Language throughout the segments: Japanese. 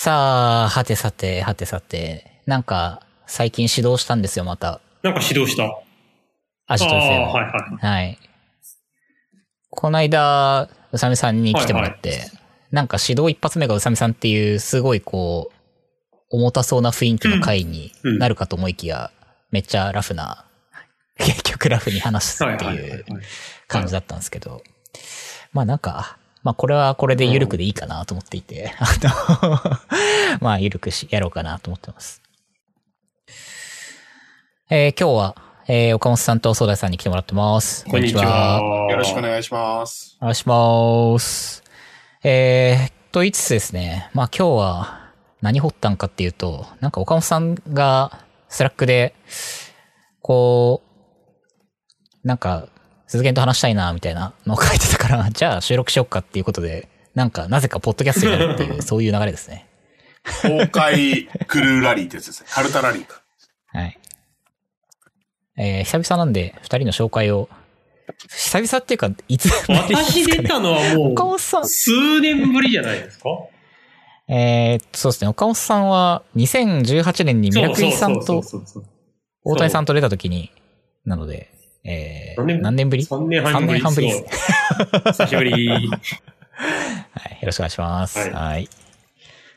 さあ、はてさて、はてさて、なんか、最近指導したんですよ、また。なんか指導した。アジト FM。ああ、はいはい。はい。この間、うさみさんに来てもらって、なんか指導一発目がうさみさんっていう、すごいこう、重たそうな雰囲気の回にうんなるかと思いきや、めっちゃラフな、結局ラフに話すってはいはいはいいう感じだったんですけど、まあなんか、まあこれはこれで緩くでいいかなと思っていて、あの、まあ緩くし、やろうかなと思ってます。えー今日は、えー岡本さんとそーだいさんに来てもらってます。こんにちは。よろしくお願いします。お願いします。えー、と言いつつですね、まあ今日は何が発端かっていうと、なんか岡本さんが Slack で、こう、なんか、鈴研と話したいな、みたいなのを書いてたから、じゃあ収録しよっかっていうことで、なんか、なぜかポッドキャストになるっていう、そういう流れですね。公開クルーラリーってやつですね。カルタラリーか。はい。えー、久々なんで、二人の紹介を、久々っていうか、いつぶりですかね私出たのはも岡本さんう、数年ぶりじゃないですか？えー、そうですね。岡本さんは2018年にミラクリさんと大谷さんと出た時に、なので、えー、何年何年ぶり？3年半ぶり。三年半ぶりです久しぶり。はい。よろしくお願いします。はいはい。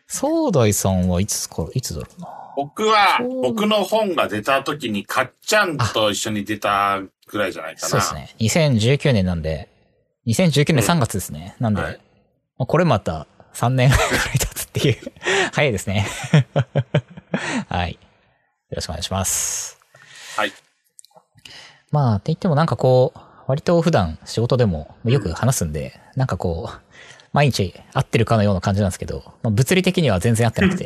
総大さんはいつか、いつだろうな？僕は僕の本が出た時に、かっちゃんと一緒に出たぐらいじゃないかな。そうですね。2019年なんで、2019年3月ですね。なんで、はいまあこれまた3年ぐらい経つっていう、早いですね。はい。よろしくお願いします。はい。まあ、って言ってもなんかこう、割と普段仕事でもよく話すんで、なんかこう、毎日会ってるかのような感じなんですけど、まあ、物理的には全然会ってなくて、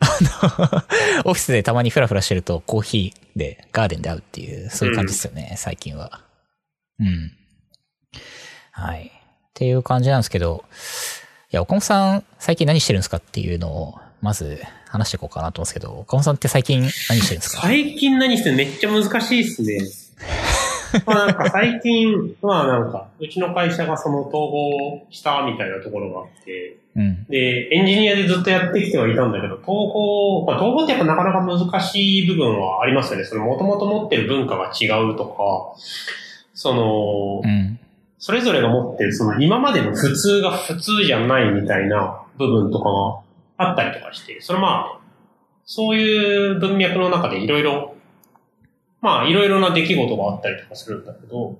あの、オフィスでたまにフラフラしてるとコーヒーでガーデンで会うっていう、そういう感じですよね、最近は。うん。はい。っていう感じなんですけど、いや、岡本さん最近何してるんですかっていうのを、まず話していこうかなと思うんですけど、岡本さんって最近何してるんですか？最近何してるめっちゃ難しいっすね。まあなんか最近、まあなんか、うちの会社がその統合したみたいなところがあって、うん。で、エンジニアでずっとやってきてはいたんだけど、統合、まあ統合ってやっぱなかなか難しい部分はありますよね。その元々持ってる文化が違うとか、その、うん。それぞれが持ってる、その今までの普通が普通じゃないみたいな部分とかがあったりとかして、それまあ、そういう文脈の中でいろいろ、まあいろいろな出来事があったりとかするんだけど、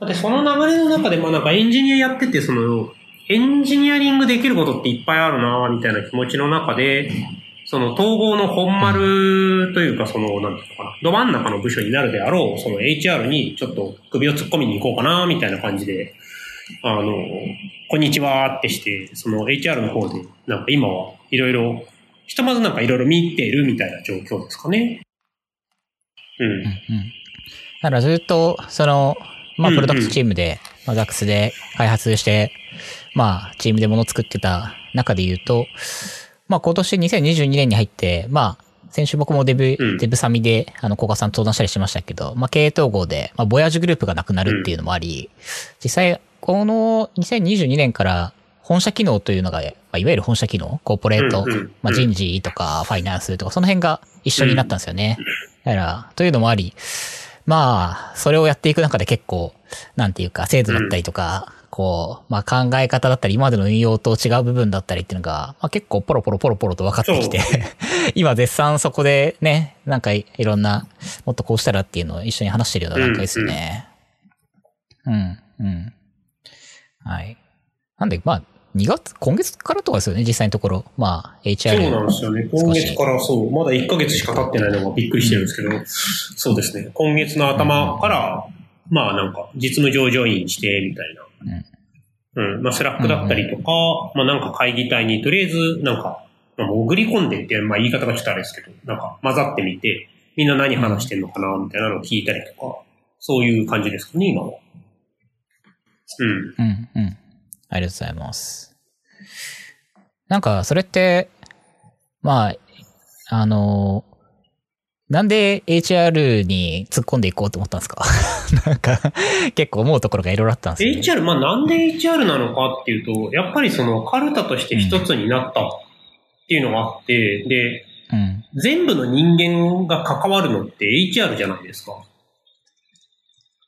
だってその流れの中でまあなんかエンジニアやってて、その、エンジニアリングできることっていっぱいあるなみたいな気持ちの中で、その統合の本丸というか、その、なんていうのかな、ど真ん中の部署になるであろう、その HR にちょっと首を突っ込みに行こうかな、みたいな感じで、あの、こんにちはってして、その HR の方で、なんか今はいろいろ、ひとまずなんかいろいろ見てるみたいな状況ですかね。うん。うん。だからずっと、その、まあ、プロダクトチームで、まあ、ザックスで開発して、まあ、チームで物作ってた中で言うと、まあ、今年2022年に入って、まあ、先週僕もデブ、うん。デブサミで、あの、コカさん。と相談したりしましたけど、まあ、経営統合で、まあ、ボヤージュグループがなくなるっていうのもあり、実際、この2022年から、本社機能というのが、まあ、いわゆる本社機能、コーポレート、うんうんまあ、人事とか、ファイナンスとか、その辺が一緒になったんですよね。だから、というのもあり、まあ、それをやっていく中で結構、なんていうか、制度だったりとか、こう、まあ考え方だったり、今までの運用と違う部分だったりっていうのが、まあ結構ポロポロポロポロと分かってきて、今絶賛そこでね、なんかいいろんな、もっとこうしたらっていうのを一緒に話してるような段階ですよね。うん、うん。はい。なんで、まあ、2月、今月からとかですよね、実際のところ。まあ、HR。そうなんですよね。今月からそう、まだ1ヶ月しか経ってないのがびっくりしてるんですけど、そうですね。今月の頭から、まあなんか、実務上ジョインして、みたいな。うん。まあ、 Slack だったりとか、まあなんか会議体にとりあえず、なんか、まあ潜り込んでって、まあ言い方がちょっとあれですけど、なんか混ざってみて、みんな何話してんのかな、みたいなのを聞いたりとか、そういう感じですかね、今は。うん。うん、うん。ありがとうございます。なんか、それって、まあ、あの、なんで HR に突っ込んでいこうと思ったんですか？なんか、結構思うところがいろいろあったんですよ、ね。HR、まあなんで HR なのかっていうと、やっぱりそのカルタとして一つになったっっていうのがあって、で、うん。全部の人間が関わるのって HR じゃないですか。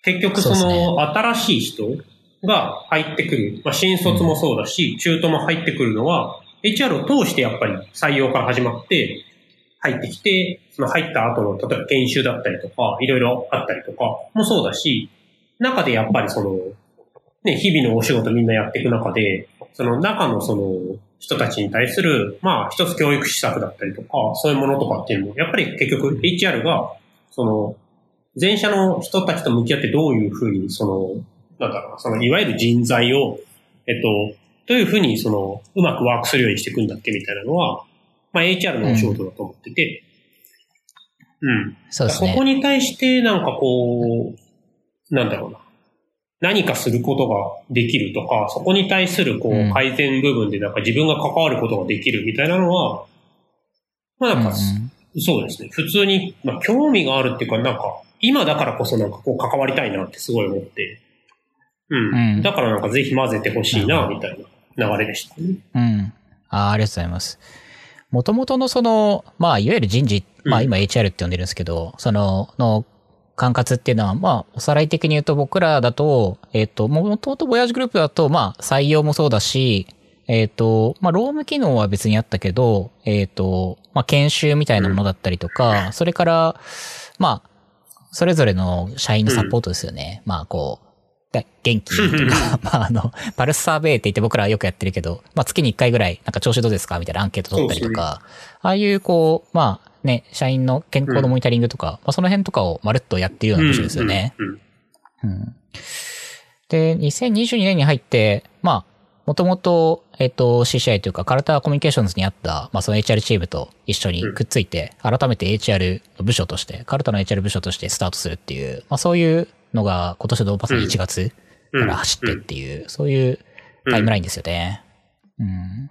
結局その新しい人が入ってくる、まあ、新卒もそうだし、中途も入ってくるのは、HR を通してやっぱり採用から始まって、入ってきて、その入った後の、例えば研修だったりとか、いろいろあったりとかもそうだし、中でやっぱりその、ね、日々のお仕事みんなやっていく中で、その中のその人たちに対する、まあ一つ教育施策だったりとか、そういうものとかっていうのも、やっぱり結局 HR が、その、前者の人たちと向き合ってどういうふうに、その、なんだろうな、その、いわゆる人材を、えっと、どういうふうに、その、うまくワークするようにしていくんだっけみたいなのは、まあ HR のお仕事だと思ってて、うん。そうですね。そこに対して、なんかこう、なんだろうな。何かすることができるとか、そこに対するこうんう改善部分でなんか自分が関わることができるみたいなのは、まあなんか、うんそうですね。普通に、まあ興味があるっていうか、なんか、今だからこそなんかこう関わりたいなってすごい思って、うん。うんだからなんかぜひ混ぜてほしいな、みたいな流れでしたね。うん。あーありがとうございます。もともとのその、まあ、いわゆる人事、まあうん今 HR って呼んでるんですけど、その、の、管轄っていうのは、まあ、おさらい的に言うと僕らだと、えっ、と、もともとボヤージュグループだと、まあ、採用もそうだし、えっ、と、まあ、労務機能は別にあったけど、えっ、と、まあ、研修みたいなものだったりとか、それから、まあ、それぞれの社員のサポートですよね。まあ、こう、だ元気とか、まあ、あの、パルスサーベイって言って僕らはよくやってるけど、まあ、月に1回ぐらい、なんか調子どうですかみたいなアンケート取ったりとか、ああいう、こう、まあ、ね、社員の健康のモニタリングとか、まあ、その辺とかをまるっとやってるような部署ですよね。うん。で、2022年に入って、まあ、もともと、えっと、CCI というか、カルタコミュニケーションズにあった、まあ、その HR チームと一緒にくっついて、改めて HR の部署として、カルタの HR 部署としてスタートするっていう、まあ、そういうのが今年のまさに1月から走ってっていう、そういうタイムラインですよね。うん。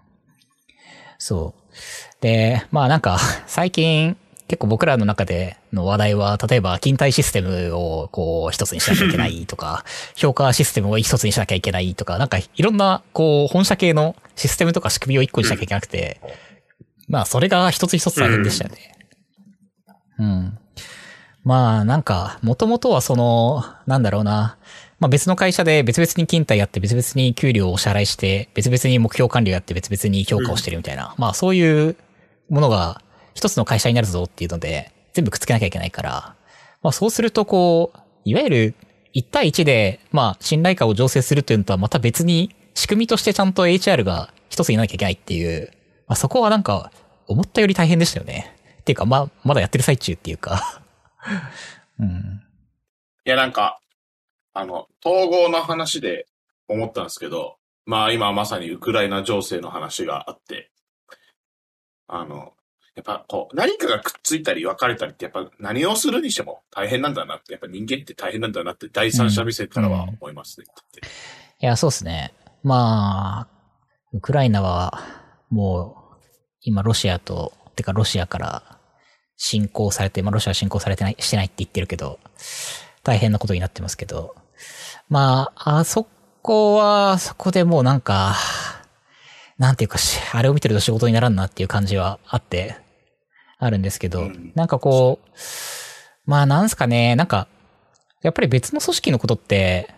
そう。で、まあなんか、最近、結構僕らの中での話題は、例えば、勤怠システムをこう一つにしなきゃいけないとか、評価システムを一つにしなきゃいけないとか、なんかいろんな、こう、本社系のシステムとか仕組みを一個にしなきゃいけなくて、まあそれが一つ一つ大変でしたよね。うん。まあなんか、もともとはその、なんだろうな、まあ別の会社で別々に勤怠やって別々に給料をお支払いして、別々に目標管理をやって別々に評価をしてるみたいな、まあそういうものが一つの会社になるぞっていうので、全部くっつけなきゃいけないから、まあそうするとこう、いわゆる1対1で、まあ信頼感を醸成するというのとはまた別に仕組みとしてちゃんと HR が一つになきゃいけないっていう、まあそこはなんか思ったより大変でしたよね。っていうか、まあ、まだやってる最中っていうか。うん。いや、なんか、あの、統合の話で思ったんですけど、まあ今まさにウクライナ情勢の話があって、あの、やっぱこう、何かがくっついたり分かれたりって、やっぱ何をするにしても大変なんだなって、やっぱ人間って大変なんだなって第三者目線からは思いますね。いや、そうですね。まあ、ウクライナは、もう、今ロシアと、てかロシアから侵攻されて、まあロシアは侵攻されてない、してないって言ってるけど、大変なことになってますけど、まあ、あそこは、そこでもうなんか、なんていうかし、あれを見てると仕事にならんなっていう感じはあって、あるんですけど、うん。なんかこう、まあなんすかね、なんか、やっぱり別の組織のことって、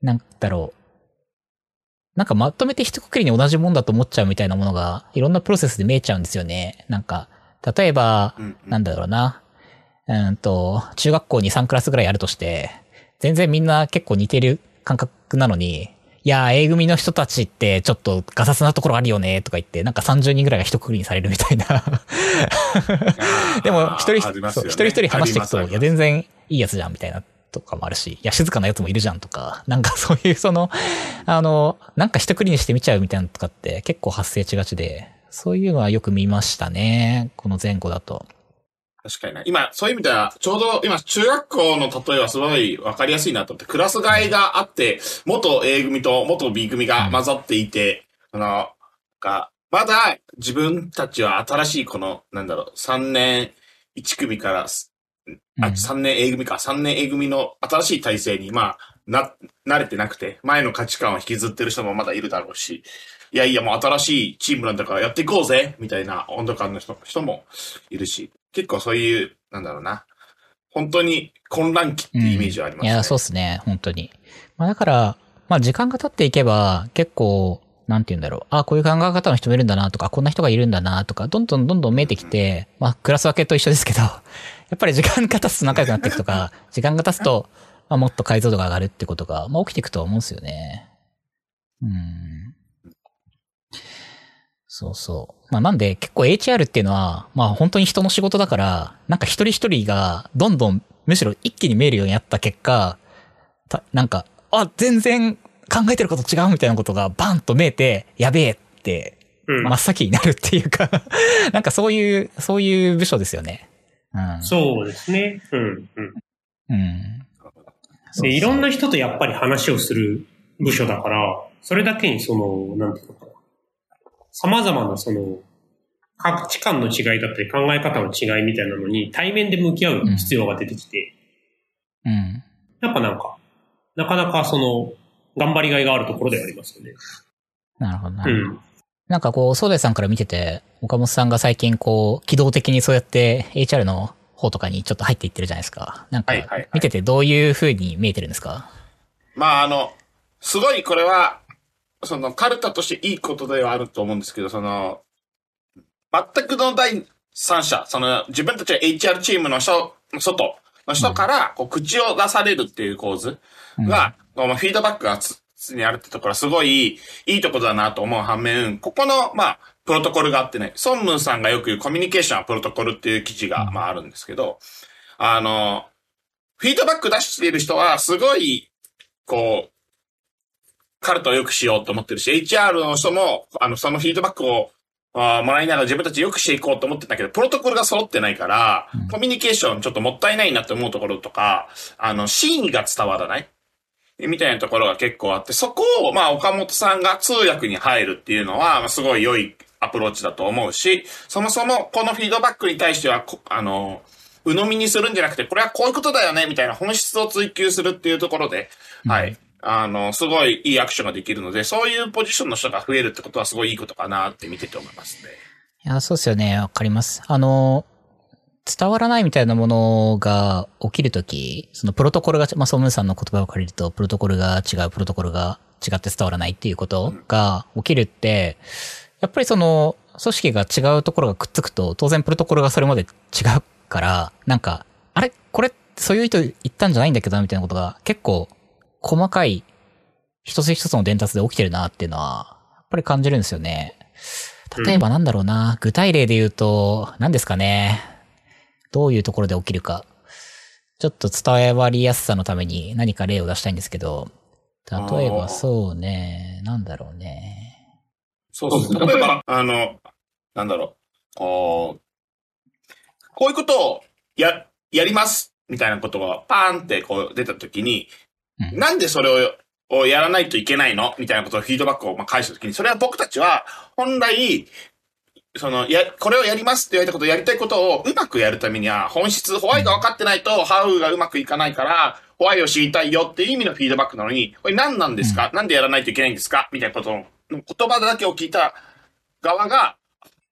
なんだろう、なんかまとめて一括りに同じもんだと思っちゃうみたいなものが、いろんなプロセスで見えちゃうんですよね。なんか、例えば、うんうんなんだろうな。うんと、中学校に3クラスぐらいあるとして、全然みんな結構似てる感覚なのに、いやー、A 組の人たちってちょっとガサツなところあるよね、とか言って、なんか30人ぐらいが一括りにされるみたいな。でも、一人ね一人一人話していくと、いや、全然いいやつじゃん、みたいなとかもあるし、いや、静かなやつもいるじゃんとか、なんかそういうその、あの、なんか一括りにしてみちゃうみたいなのとかって結構発生しがちで、そういうのはよく見ましたね。この前後だと。確かにな。今、そういう意味では、ちょうど今、中学校の例えはすごい分かりやすいなと思って、クラス替えがあって、元 A 組と元 B 組が混ざっていて、あの、が、まだ自分たちは新しいこの、なんだろう、3年1組からす、あ、うん3年 A 組か、3年 A 組の新しい体制に、まあ、な、慣れてなくて、前の価値観を引きずってる人もまだいるだろうし、いやいやもう新しいチームなんだからやっていこうぜみたいな温度感の人人もいるし、結構そういう、なんだろうな。本当に混乱期っていうイメージはありますね。いや、そうっすね、本当に。まあだから、まあ時間が経っていけば、結構、なんて言うんだろう。あこういう考え方の人もいるんだなとか、こんな人がいるんだなとか、どんどんどんどん見えてきて、まあクラス分けと一緒ですけど、やっぱり時間が経つと仲良くなっていくとか、時間が経つと、まあもっと解像度が上がるってことが、まあ起きていくとは思うんですよね。うん。そうそう。まあなんで結構 HR っていうのは、まあ本当に人の仕事だから、なんか一人一人がどんどんむしろ一気に見えるようになった結果、たなんか、あ、全然考えてること違うみたいなことがバンと見えて、やべえって、うん。真っ先になるっていうか、なんかそういう、そういう部署ですよね。うん。そうですね。うん。うん。うん。で、いろんな人とやっぱり話をする部署だから、それだけにその、なんていうのかな。様々なその、価値観の違いだったり考え方の違いみたいなのに対面で向き合う必要が出てきて、うん。やっぱなんか、なかなかその、頑張りがいがあるところではありますよね。なるほどな。うん。なんかこう、ソーデさんから見てて、岡本さんが最近こう、機動的にそうやって HR の方とかにちょっと入っていってるじゃないですか。なんかはいはいはい、見ててどういう風に見えてるんですか？まあ、あの、すごいこれは、その、カルタとしていいことではあると思うんですけど、その、全くの第三者、その、自分たちは HR チームの人、外の人から、こう、口を出されるっていう構図が、こうフィードバックがつ常にあるってところはすごいいいところだなと思う反面、ここの、まあ、プロトコルがあってね、ソンムンさんがよく言うコミュニケーションはプロトコルっていう記事が、まああるんですけど、あの、フィードバック出している人はすごい、こう、カルトを良くしようと思ってるし、HR の人も、あの、そのフィードバックをあーもらいながら自分たち良くしていこうと思ってたけど、プロトコルが揃ってないから、うん。コミュニケーションちょっともったいないなって思うところとか、あの、真意が伝わらない？みたいなところが結構あって、そこを、まあ、岡本さんが通訳に入るっていうのは、まあ、すごい良いアプローチだと思うし、そもそもこのフィードバックに対しては、こあの、鵜呑みにするんじゃなくて、これはこういうことだよね、みたいな本質を追求するっていうところで、はい。あの、すごいいいアクションができるので、そういうポジションの人が増えるってことはすごいいいことかなって見てて思いますね。いや、そうですよね。わかります。あの、伝わらないみたいなものが起きるとき、そのプロトコルが、まあ、ソムーさんの言葉を借りると、プロトコルが違う、プロトコルが違って伝わらないっていうことが起きるって、やっぱりその、組織が違うところがくっつくと、当然プロトコルがそれまで違うから、なんか、あれ？これ、そういう意図言ったんじゃないんだけど、みたいなことが結構、細かい、一つ一つの伝達で起きてるなっていうのは、やっぱり感じるんですよね。例えばなんだろうな、具体例で言うと、何ですかね。どういうところで起きるか。ちょっと伝わりやすさのために何か例を出したいんですけど、例えばそうね、なんだろうね。そうですね。例えば、あの、なんだろう、こう、こういうことをや、やりますみたいなことがパーンってこう出たときに、うん。なんでそれを、をやらないといけないの？みたいなことをフィードバックをまあ返したときに、それは僕たちは本来、その、や、これをやりますって言われたことをやりたいことをうまくやるためには、本質、ホワイが分かってないと、ハウがうまくいかないから、ホワイを知りたいよっていう意味のフィードバックなのに、これ何なんですか、なんでやらないといけないんですか？みたいなことの言葉だけを聞いた側が、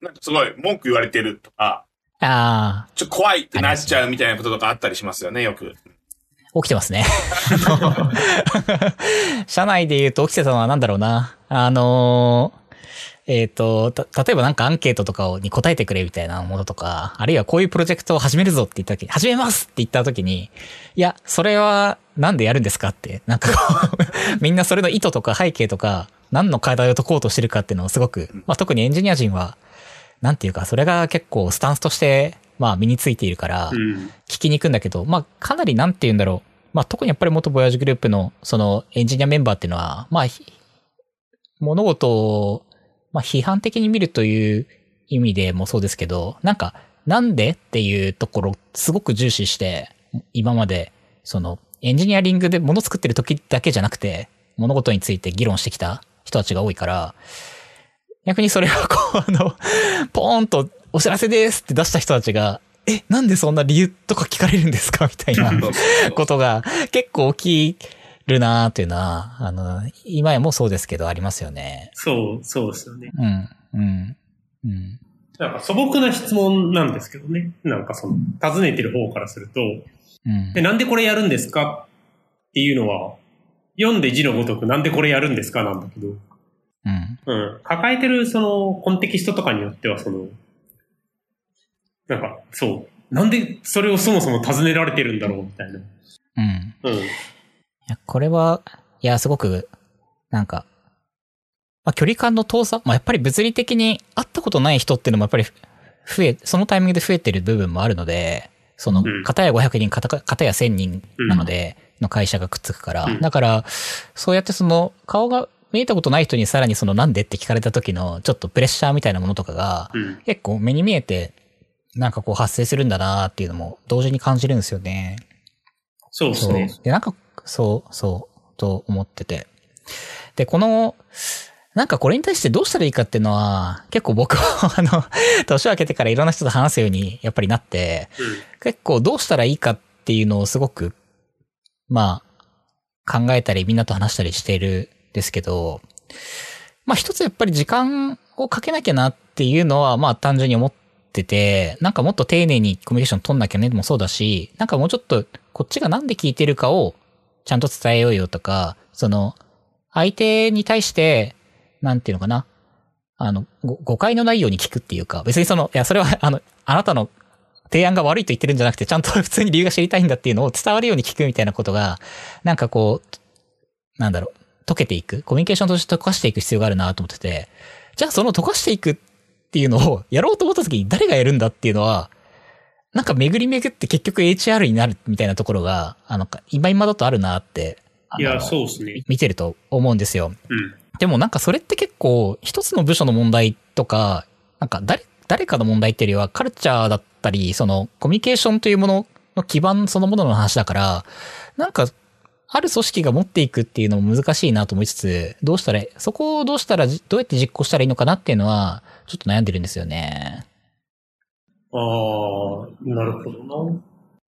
なんかすごい文句言われてるとか、あちょっと怖いってなっちゃうみたいなこととかあったりしますよね、よく。あ、起きてますね。社内で言うと起きてたのはなんだろうな。あのーえっ、と、た、例えばなんかアンケートとかをに答えてくれみたいなものとか、あるいはこういうプロジェクトを始めるぞって言った時に、始めますって言った時に、いや、それはなんでやるんですかって、なんかこう、みんなそれの意図とか背景とか、何の課題を解こうとしてるかっていうのをすごく、まあ特にエンジニア人は、なんていうか、それが結構スタンスとして、まあ身についているから、うん。聞きに行くんだけど、まあ、かなりなんて言うんだろう。まあ、特にやっぱり元ボヤージュグループの、その、エンジニアメンバーっていうのは、まあ、ひ物事を、まあ、批判的に見るという意味でもそうですけど、なんか、なんでっていうところ、すごく重視して、今まで、その、エンジニアリングで物作ってる時だけじゃなくて、物事について議論してきた人たちが多いから、逆にそれをこう、あの、ポーンとお知らせですって出した人たちが、え、なんでそんな理由とか聞かれるんですか？みたいな ことが結構起きるなーっていうのは、あの、今やもそうですけどありますよね。そう、そうですよね。うん、うん、うん。なんか素朴な質問なんですけどね。なんかその、尋ねてる方からすると、うんで、なんでこれやるんですか？っていうのは、読んで字のごとくなんでこれやるんですか？なんだけど、うん。うん。抱えてるそのコンテキストとかによってはその、なんか、そう。なんでそれをそもそも尋ねられてるんだろうみたいな。うん。うん。いや、これは、いや、すごく、なんか、まあ、距離感の遠さ、まあ、やっぱり物理的に会ったことない人っていうのもやっぱり増え、そのタイミングで増えてる部分もあるので、そのうん、片や500人、片や1000人なので、の会社がくっつくから、うんだから、そうやってその、顔が見えたことない人にさらにその、なんで？って聞かれた時の、ちょっとプレッシャーみたいなものとかが、うん。結構目に見えて、なんかこう発生するんだなっていうのも同時に感じるんですよね。そうですそうね。。で、なんか、そう、そう、と思ってて。で、この、なんかこれに対してどうしたらいいかっていうのは、結構僕は、あの、年を明けてからいろんな人と話すように、やっぱりなって、結構どうしたらいいかっていうのをすごく、まあ、考えたりみんなと話したりしているんですけど、まあ一つやっぱり時間をかけなきゃなっていうのは、まあ単純に思ってて、なんかもっと丁寧にコミュニケーション取んなきゃねもそうだし、なんかもうちょっとこっちがなんで聞いてるかをちゃんと伝えようよとか、その、相手に対して、なんていうのかな、あの、誤解のないように聞くっていうか、別にその、いや、それは、あの、あなたの提案が悪いと言ってるんじゃなくて、ちゃんと普通に理由が知りたいんだっていうのを伝わるように聞くみたいなことが、なんかこう、なんだろう、溶けていく、コミュニケーションとして溶かしていく必要があるなと思ってて、じゃあその溶かしていくっていうのをやろうと思った時に誰がやるんだっていうのは、なんか巡り巡って結局 HR になるみたいなところが、あの、今今だとあるなって、いや、そうですね。見てると思うんですよ。うん。でもなんかそれって結構一つの部署の問題とか、なんか誰、誰かの問題っていうよりはカルチャーだったり、そのコミュニケーションというものの基盤そのものの話だから、なんか、ある組織が持っていくっていうのも難しいなと思いつつ、どうしたら、そこをどうしたら、どうやって実行したらいいのかなっていうのは、ちょっと悩んでるんですよね。ああ、なるほどな。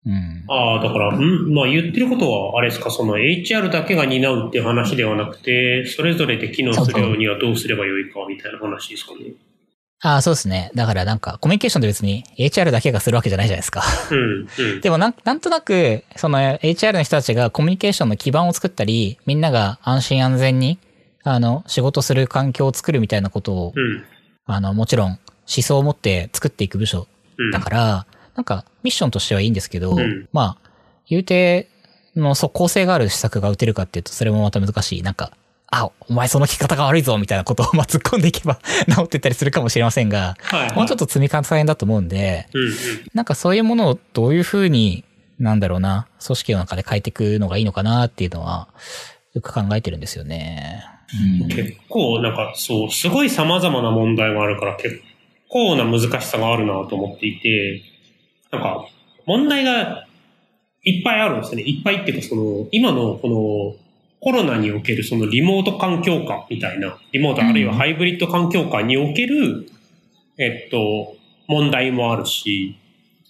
うん。ああ、だから、んまあ言ってることは、あれですか、その HR だけが担うっていう話ではなくて、それぞれで機能するようにはどうすればよいか、みたいな話ですかね？ああ、そうですね。だからなんか、コミュニケーションって別に HR だけがするわけじゃないじゃないですか。うん、うん。でもなん、なんとなく、その HR の人たちがコミュニケーションの基盤を作ったり、みんなが安心安全に、あの、仕事する環境を作るみたいなことを、うん。あの、もちろん思想を持って作っていく部署うん。だから、なんか、ミッションとしてはいいんですけど、うんまあ、言うて、の即効性がある施策が打てるかっていうと、それもまた難しい。なんか、あ、お前その聞き方が悪いぞみたいなことを、まあ、突っ込んでいけば 治っていったりするかもしれませんが、はい、はい。もうちょっと積み重ねだと思うんで、うん、うん。なんかそういうものをどういうふうに、なんだろうな、組織の中で変えていくのがいいのかなっていうのは、よく考えてるんですよね。うん。結構、なんか、そう、すごい様々な問題があるから、結構な難しさがあるなと思っていて、なんか、問題がいっぱいあるんですよね。いっぱいっていうか、その、今のこの、コロナにおけるそのリモート環境下みたいな、リモートあるいはハイブリッド環境下における、えっと、問題もあるし、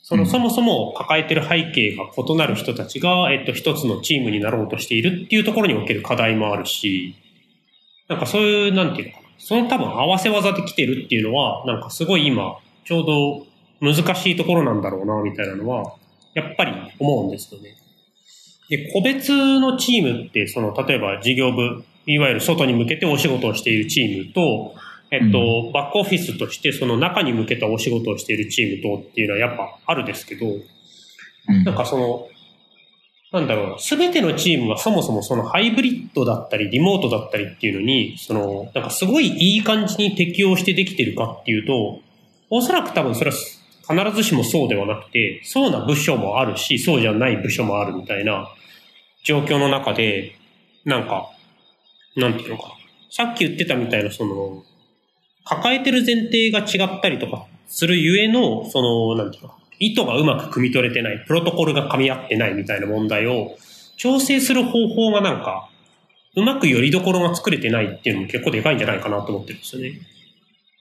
その、うんそもそも抱えてる背景が異なる人たちが、えっと、一つのチームになろうとしているっていうところにおける課題もあるし、なんかそういう、なんていうのかな。その多分合わせ技で来てるっていうのは、なんかすごい今、ちょうど難しいところなんだろうな、みたいなのは、やっぱり思うんですよね。で、個別のチームって、その、例えば事業部、いわゆる外に向けてお仕事をしているチームと、えっと、バックオフィスとしてその中に向けたお仕事をしているチームとっていうのはやっぱあるですけど、うんなんかその、なんだろうな、すべてのチームがそもそもそのハイブリッドだったり、リモートだったりっていうのに、その、なんかすごいいい感じに適応してできてるかっていうと、おそらく多分それは必ずしもそうではなくて、そうな部署もあるし、そうじゃない部署もあるみたいな状況の中で、なんか、なんていうのか。さっき言ってたみたいな、その、抱えてる前提が違ったりとかするゆえの、その、なんていうのか。意図がうまく汲み取れてない、プロトコルが噛み合ってないみたいな問題を調整する方法がなんか、うまくよりどころが作れてないっていうのも結構でかいんじゃないかなと思ってるんですよね。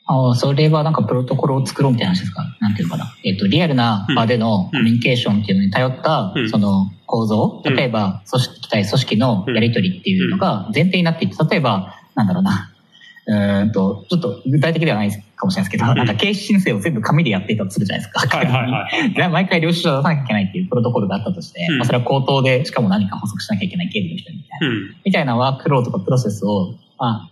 ああ、それはなんかプロトコルを作ろうみたいな話ですか？なんていうのかな？えっ、と、リアルな場でのコミュニケーションっていうのに頼ったうん、その構造、うん例えば、組織対組織のやり取りっていうのが前提になっていて、例えば、なんだろうな。うーんと、ちょっと具体的ではないかもしれないですけど、うんなんか経費申請を全部紙でやっていたとするじゃないですか。はいはいはい。で毎回領収書を出さなきゃいけないっていうプロトコルがあったとして、うんまあ、それは口頭で、しかも何か補足しなきゃいけない経理の人みたいな。うん。みたいなワークフローとかプロセスを、あ、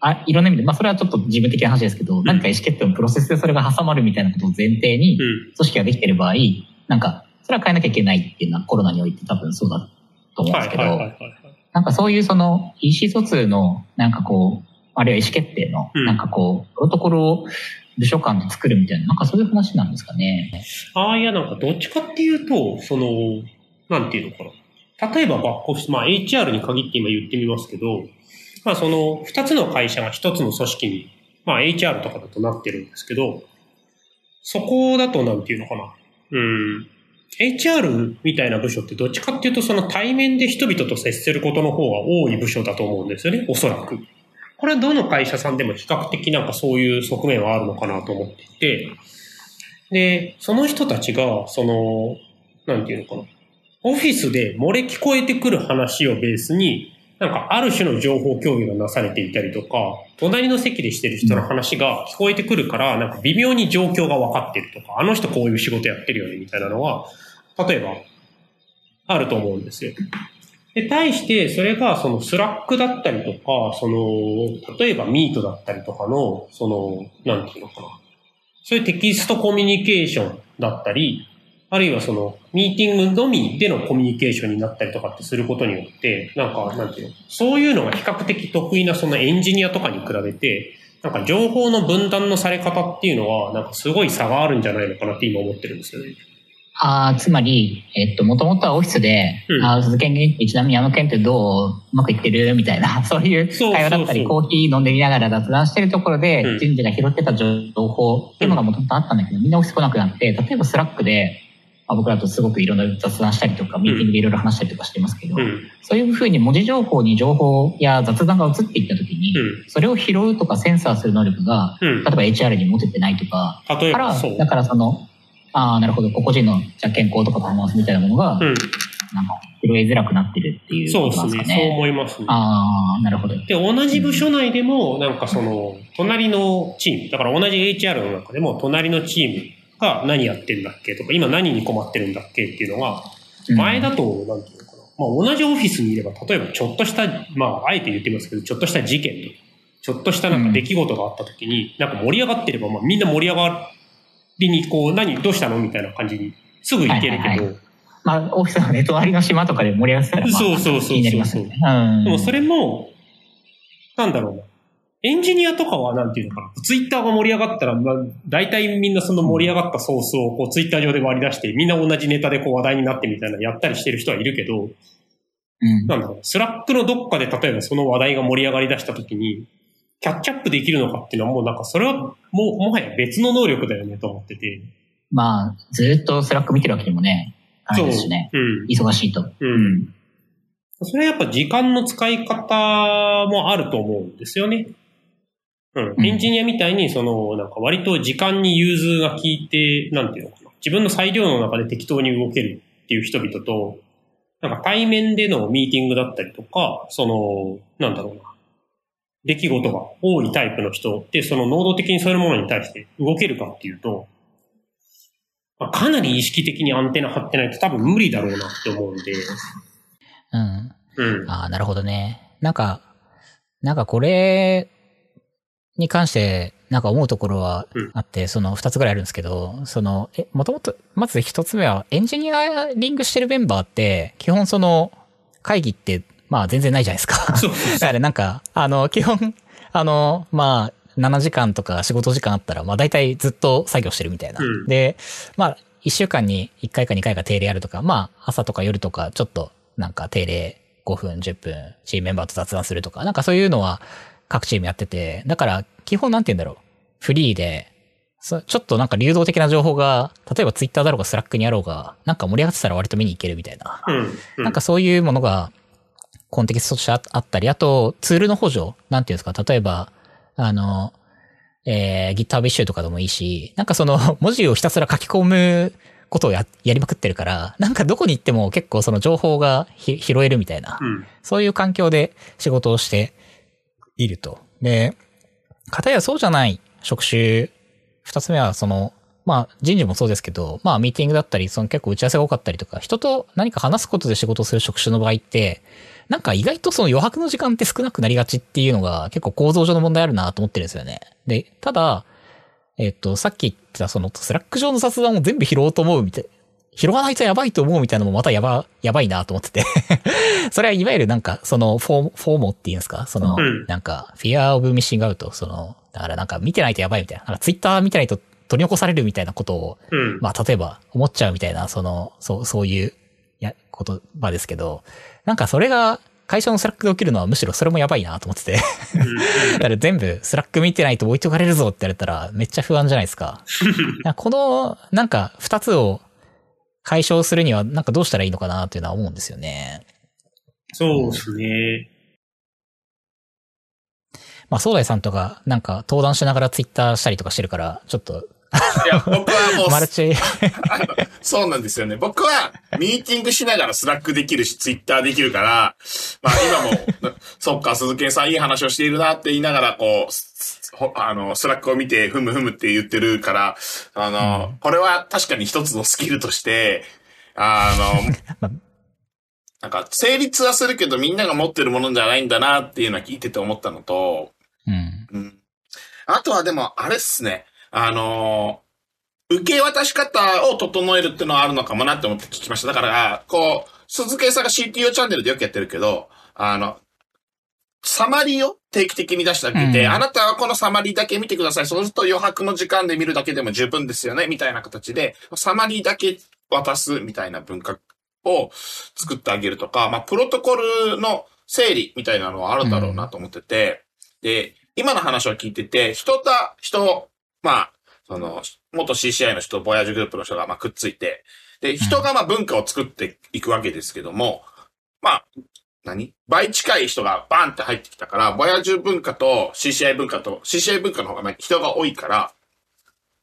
あいろんな意味で、まあそれはちょっと自分的な話ですけど、何か意思決定のプロセスでそれが挟まるみたいなことを前提に、うん。組織ができている場合、なんか、それは変えなきゃいけないっていうのはコロナにおいて多分そうだと思うんですけど。なんかそういうその意思疎通の、なんかこう、あるいは意思決定の、うんなんかこう、プロトコルを部署間で作るみたいな、なんかそういう話なんですかね。ああ、いや、なんかどっちかっていうと、その、なんていうのかな。例えばバックオフィス、まあ HR に限って今言ってみますけど、まあその二つの会社が一つの組織に、まあ HR とかだとなってるんですけど、そこだとなんていうのかな。うん。HR みたいな部署ってどっちかっていうとその対面で人々と接することの方が多い部署だと思うんですよね、おそらく。これはどの会社さんでも比較的なんかそういう側面はあるのかなと思っていて、で、その人たちが、その、なんていうのかな。オフィスで漏れ聞こえてくる話をベースに、なんかある種の情報共有がなされていたりとか、隣の席でしてる人の話が聞こえてくるから、なんか微妙に状況が分かってるとか、あの人こういう仕事やってるよねみたいなのは、例えば、あると思うんですよ。で、対して、それが、その、 Slack だったりとか、その、例えば、 Meet だったりとかの、その、なんていうのかな。そういうテキストコミュニケーションだったり、あるいはその、ミーティングのみでのコミュニケーションになったりとかってすることによって、なんか、なんていうの、そういうのが比較的得意なそのエンジニアとかに比べて、なんか情報の分担のされ方っていうのは、なんかすごい差があるんじゃないのかなって今思ってるんですよね。ああ、つまり、えっと、もともとはオフィスで、うん。ああ、鈴研元気、ちなみにあの件ってどううまくいってるみたいな、そういう会話だったり、コーヒー飲んでみながら雑談してるところで、うん。人事が拾ってた情報っていうのがもともとあったんだけど、みんなオフィス来なくなって、例えば Slack で、まあ、僕らとすごくいろんな雑談したりとか、ミーティングでいろいろ話したりとかしてますけど、うん。そういうふうに文字情報に情報や雑談が移っていったときに、うん。それを拾うとかセンサーする能力が、うん。例えば HR に持ててないとか、から。だからその、ああ、なるほど、個々人のじゃあ健康とかパフォーマンスみたいなものが、うん。なんか拾いづらくなってるっていうそうことですね。そうですかね。思いますね。ああ、なるほど。で、同じ部署内でも、なんかその、隣のチーム、だから同じ HR の中でも、隣のチームが何やってんだっけとか、今何に困ってるんだっけっていうのが、うん前だと、なんていうのかな。まあ同じオフィスにいれば、例えばちょっとした、まあ、あえて言ってますけど、ちょっとした事件とか、ちょっとしたなんか出来事があった時に、なんか盛り上がってれば、まあみんな盛り上がりに、こう、何、どうしたの？みたいな感じに、すぐ行けるけど、はいはいまあ、オフィスのね、隣の島とかで盛り上がってたら、まあ、そうそうそうそう気になりますよね。うん。でもそれも、なんだろうな。エンジニアとかはなんていうのかな。ツイッターが盛り上がったら、まあ、大体みんなその盛り上がったソースをこうツイッター上で割り出して、みんな同じネタでこう話題になってみたいなやったりしてる人はいるけど、うん。なんだろう。 Slack のどっかで例えばその話題が盛り上がり出した時に、キャッチアップできるのかっていうのはもうなんかそれはもう、もはや別の能力だよねと思ってて。まあ、ずっと Slack 見てるわけでもね、あれですしね。うん。忙しいと。う。うんそれはやっぱ時間の使い方もあると思うんですよね。うん。うんエンジニアみたいに、その、なんか割と時間に融通が効いて、なんていうのかな。自分の裁量の中で適当に動けるっていう人々と、なんか対面でのミーティングだったりとか、その、なんだろうな。出来事が多いタイプの人って、その能動的にそういうものに対して動けるかっていうと、まあ、かなり意識的にアンテナ張ってないと多分無理だろうなって思うんで、うん。うん。ああ、なるほどね。なんか、なんかこれに関して、なんか思うところはあって、その二つぐらいあるんですけど、その、え、もともと、まず一つ目は、エンジニアリングしてるメンバーって、基本その、会議って、まあ全然ないじゃないですか。そうそうだからなんか、あの、基本、あの、まあ、7時間とか仕事時間あったら、まあ大体ずっと作業してるみたいな。うんで、まあ、1週間に1回か2回か定例やるとか、まあ、朝とか夜とか、ちょっと、なんか定例5分、10分、チームメンバーと雑談するとか、なんかそういうのは各チームやってて、だから、基本なんて言うんだろう。フリーで、そちょっとなんか流動的な情報が、例えば Twitter だろうが Slack にあろうが、なんか盛り上がってたら割と見に行けるみたいな。うん。うんなんかそういうものが、コンテキストとしてああったり、あと、ツールの補助、なんていうんですか、例えば、あの、えー、GitHub 一周とかでもいいし、なんかその 文字をひたすら書き込むことをや、やりまくってるから、なんかどこに行っても結構その情報がひ拾えるみたいな、うん。そういう環境で仕事をしていると。で、片やそうじゃない職種、二つ目はその、まあ人事もそうですけど、まあミーティングだったり、その結構打ち合わせが多かったりとか、人と何か話すことで仕事をする職種の場合って、なんか意外とその余白の時間って少なくなりがちっていうのが結構構造上の問題あるなと思ってるんですよね。で、ただ、えっと、さっき言ってたその Slack 上の雑談を全部拾おうと思うみたい、拾わないとやばいと思うみたいなのもまたやば、やばいなと思ってて。それはいわゆるなんか、その、 FO、FOMO っていうんですか？その、うんなんか、 fear of missing out、その、だからなんか見てないとやばいみたいな。なんかツイッター見てないと取り残されるみたいなことを、うん。まあ、例えば思っちゃうみたいな、その、そう、そういう、や、言葉ですけど、なんかそれが会社の Slack で起きるのはむしろそれもやばいなと思ってて。だから全部 Slack 見てないと置いとかれるぞって言われたらめっちゃ不安じゃないですか。かこの、なんか二つを解消するにはなんかどうしたらいいのかなっていうのは思うんですよね。そうですね。まあ、そーだいさんとかなんか登壇しながらツイッターしたりとかしてるから、ちょっと、いや、僕はもう、マルチ、そうなんですよね。僕は、ミーティングしながら Slack できるし、 Twitter できるから、まあ今も、そっか、鈴木さんいい話をしているなって言いながら、こう、あの、 Slack を見て、ふむふむって言ってるから、あの、これは確かに一つのスキルとして、あまの、なんか、成立はするけど、みんなが持ってるものじゃないんだなっていうのは聞いてて思ったのと、うん。うん。あとはでも、あれっすね。あのー受け渡し方を整えるっていうのはあるのかもなって思って聞きました。だから、こう、鈴木さんが CTO チャンネルでよくやってるけど、あの、サマリーを定期的に出してあげて、うんあなたはこのサマリーだけ見てください。そうすると余白の時間で見るだけでも十分ですよね。みたいな形で、サマリーだけ渡すみたいな文化を作ってあげるとか、まあ、プロトコルの整理みたいなのはあるだろうなと思ってて、で、今の話を聞いてて、人と人、まあ、その、元 CCI の人、ボヤージュグループの人がまあくっついて、で、人がまあ文化を作っていくわけですけども、まあ、何？倍近い人がバンって入ってきたから、ボヤージュ文化と CCI 文化と、CCI 文化の方がまあ人が多いから、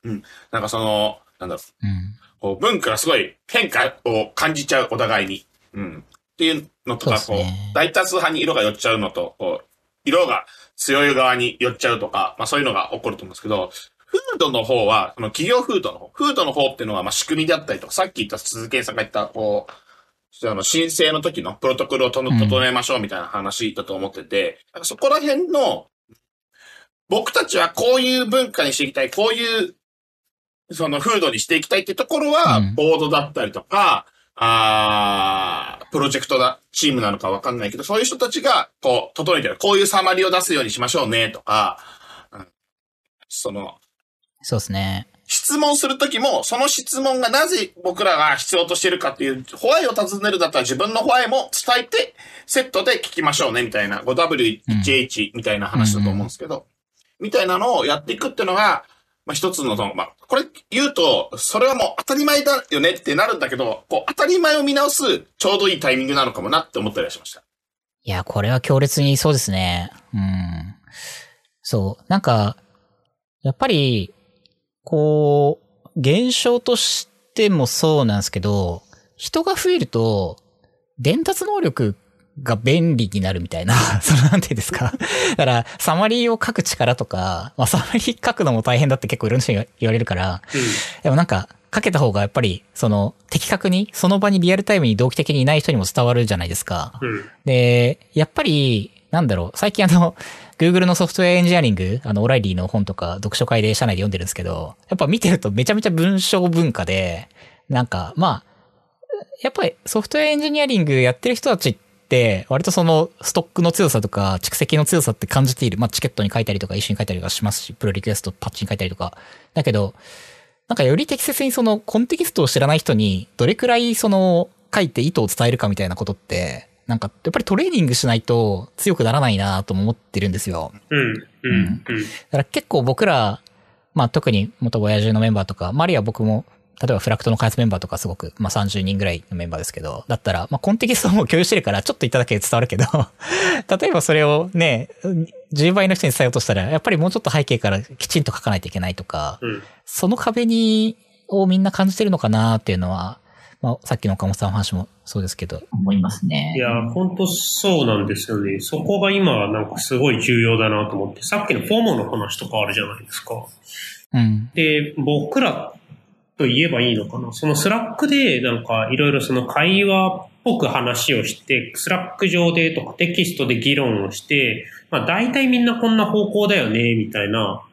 うん、なんかその、なんだろう、うん。こう文化がすごい変化を感じちゃう、お互いに。うん。っていうのとか、こうね、大多数派に色が寄っちゃうのと、こう、色が強い側に寄っちゃうとか、まあそういうのが起こると思うんですけど、フードの方は、その企業フードの方、フードの方っていうのは、まあ仕組みであったりとか、さっき言った鈴木さんが言った、こう、あの、申請の時のプロトコルを整えましょうみたいな話だと思ってて、なんかそこら辺の、僕たちはこういう文化にしていきたい、こういうその風土にしていきたいってところは、うん。ボードだったりとか、あープロジェクトだ、チームなのかわかんないけど、そういう人たちが、こう、整えてる。こういうサマリを出すようにしましょうね、とか、うん。その、そうですね。質問するときも、その質問がなぜ僕らが必要としているかっていう、ホワイを尋ねるだったら自分のホワイも伝えて、セットで聞きましょうね、みたいな、5W1H みたいな話だと思うんですけど、みたいなのをやっていくっていうのが、まあ、一つのまあ、これ言うと、それはもう当たり前だよねってなるんだけど、こう、当たり前を見直す、ちょうどいいタイミングなのかもなって思ったりはしました。いや、これは強烈にそうですね。うん。そう。なんか、やっぱり、こう、現象としてもそうなんですけど、人が増えると、伝達能力が便利になるみたいな、そのなんていうんですか？だから、サマリーを書く力とか、まあ、サマリー書くのも大変だって結構いろんな人に言われるから、でもなんか、かけた方がやっぱり、その、的確に、その場にリアルタイムに同期的にいない人にも伝わるじゃないですか。うん。うん。で、やっぱり、なんだろう、最近あの、Google のソフトウェアエンジニアリング、あの、オライリーの本とか読書会で社内で読んでるんですけど、やっぱ見てるとめちゃめちゃ文章文化で、なんか、まあ、やっぱりソフトウェアエンジニアリングやってる人たちって、割とそのストックの強さとか蓄積の強さって感じている。まあ、チケットに書いたりとか、一緒に書いたりとかしますし、プロリクエストパッチに書いたりとか。だけど、なんかより適切にそのコンテキストを知らない人にどれくらいその書いて意図を伝えるかみたいなことって、なんかやっぱりトレーニングしないと強くならないなとも思ってるんですよ。うん。うん。うん。だから結構僕ら、まあ特に元親父のメンバーとか、マリア僕も例えばフラクトの開発メンバーとかすごく、まあ30人ぐらいのメンバーですけど、だったら、まあコンテキストも共有してるからちょっと言っただけで伝わるけど、例えばそれをね、10倍の人に伝えようとしたら、やっぱりもうちょっと背景からきちんと書かないといけないとか、うん。その壁に、をみんな感じてるのかなっていうのは、まあさっきの岡本さんの話もそうですけど、思いますね。いや、本当そうなんですよね。そこが今なんかすごい重要だなと思って、さっきのフォーモの話とかあるじゃないですか。うん。で、僕らと言えばいいのかな。その Slack でなんかいろいろその会話っぽく話をして、 Slack 上でとかテキストで議論をして、まあ大体みんなこんな方向だよね、みたいな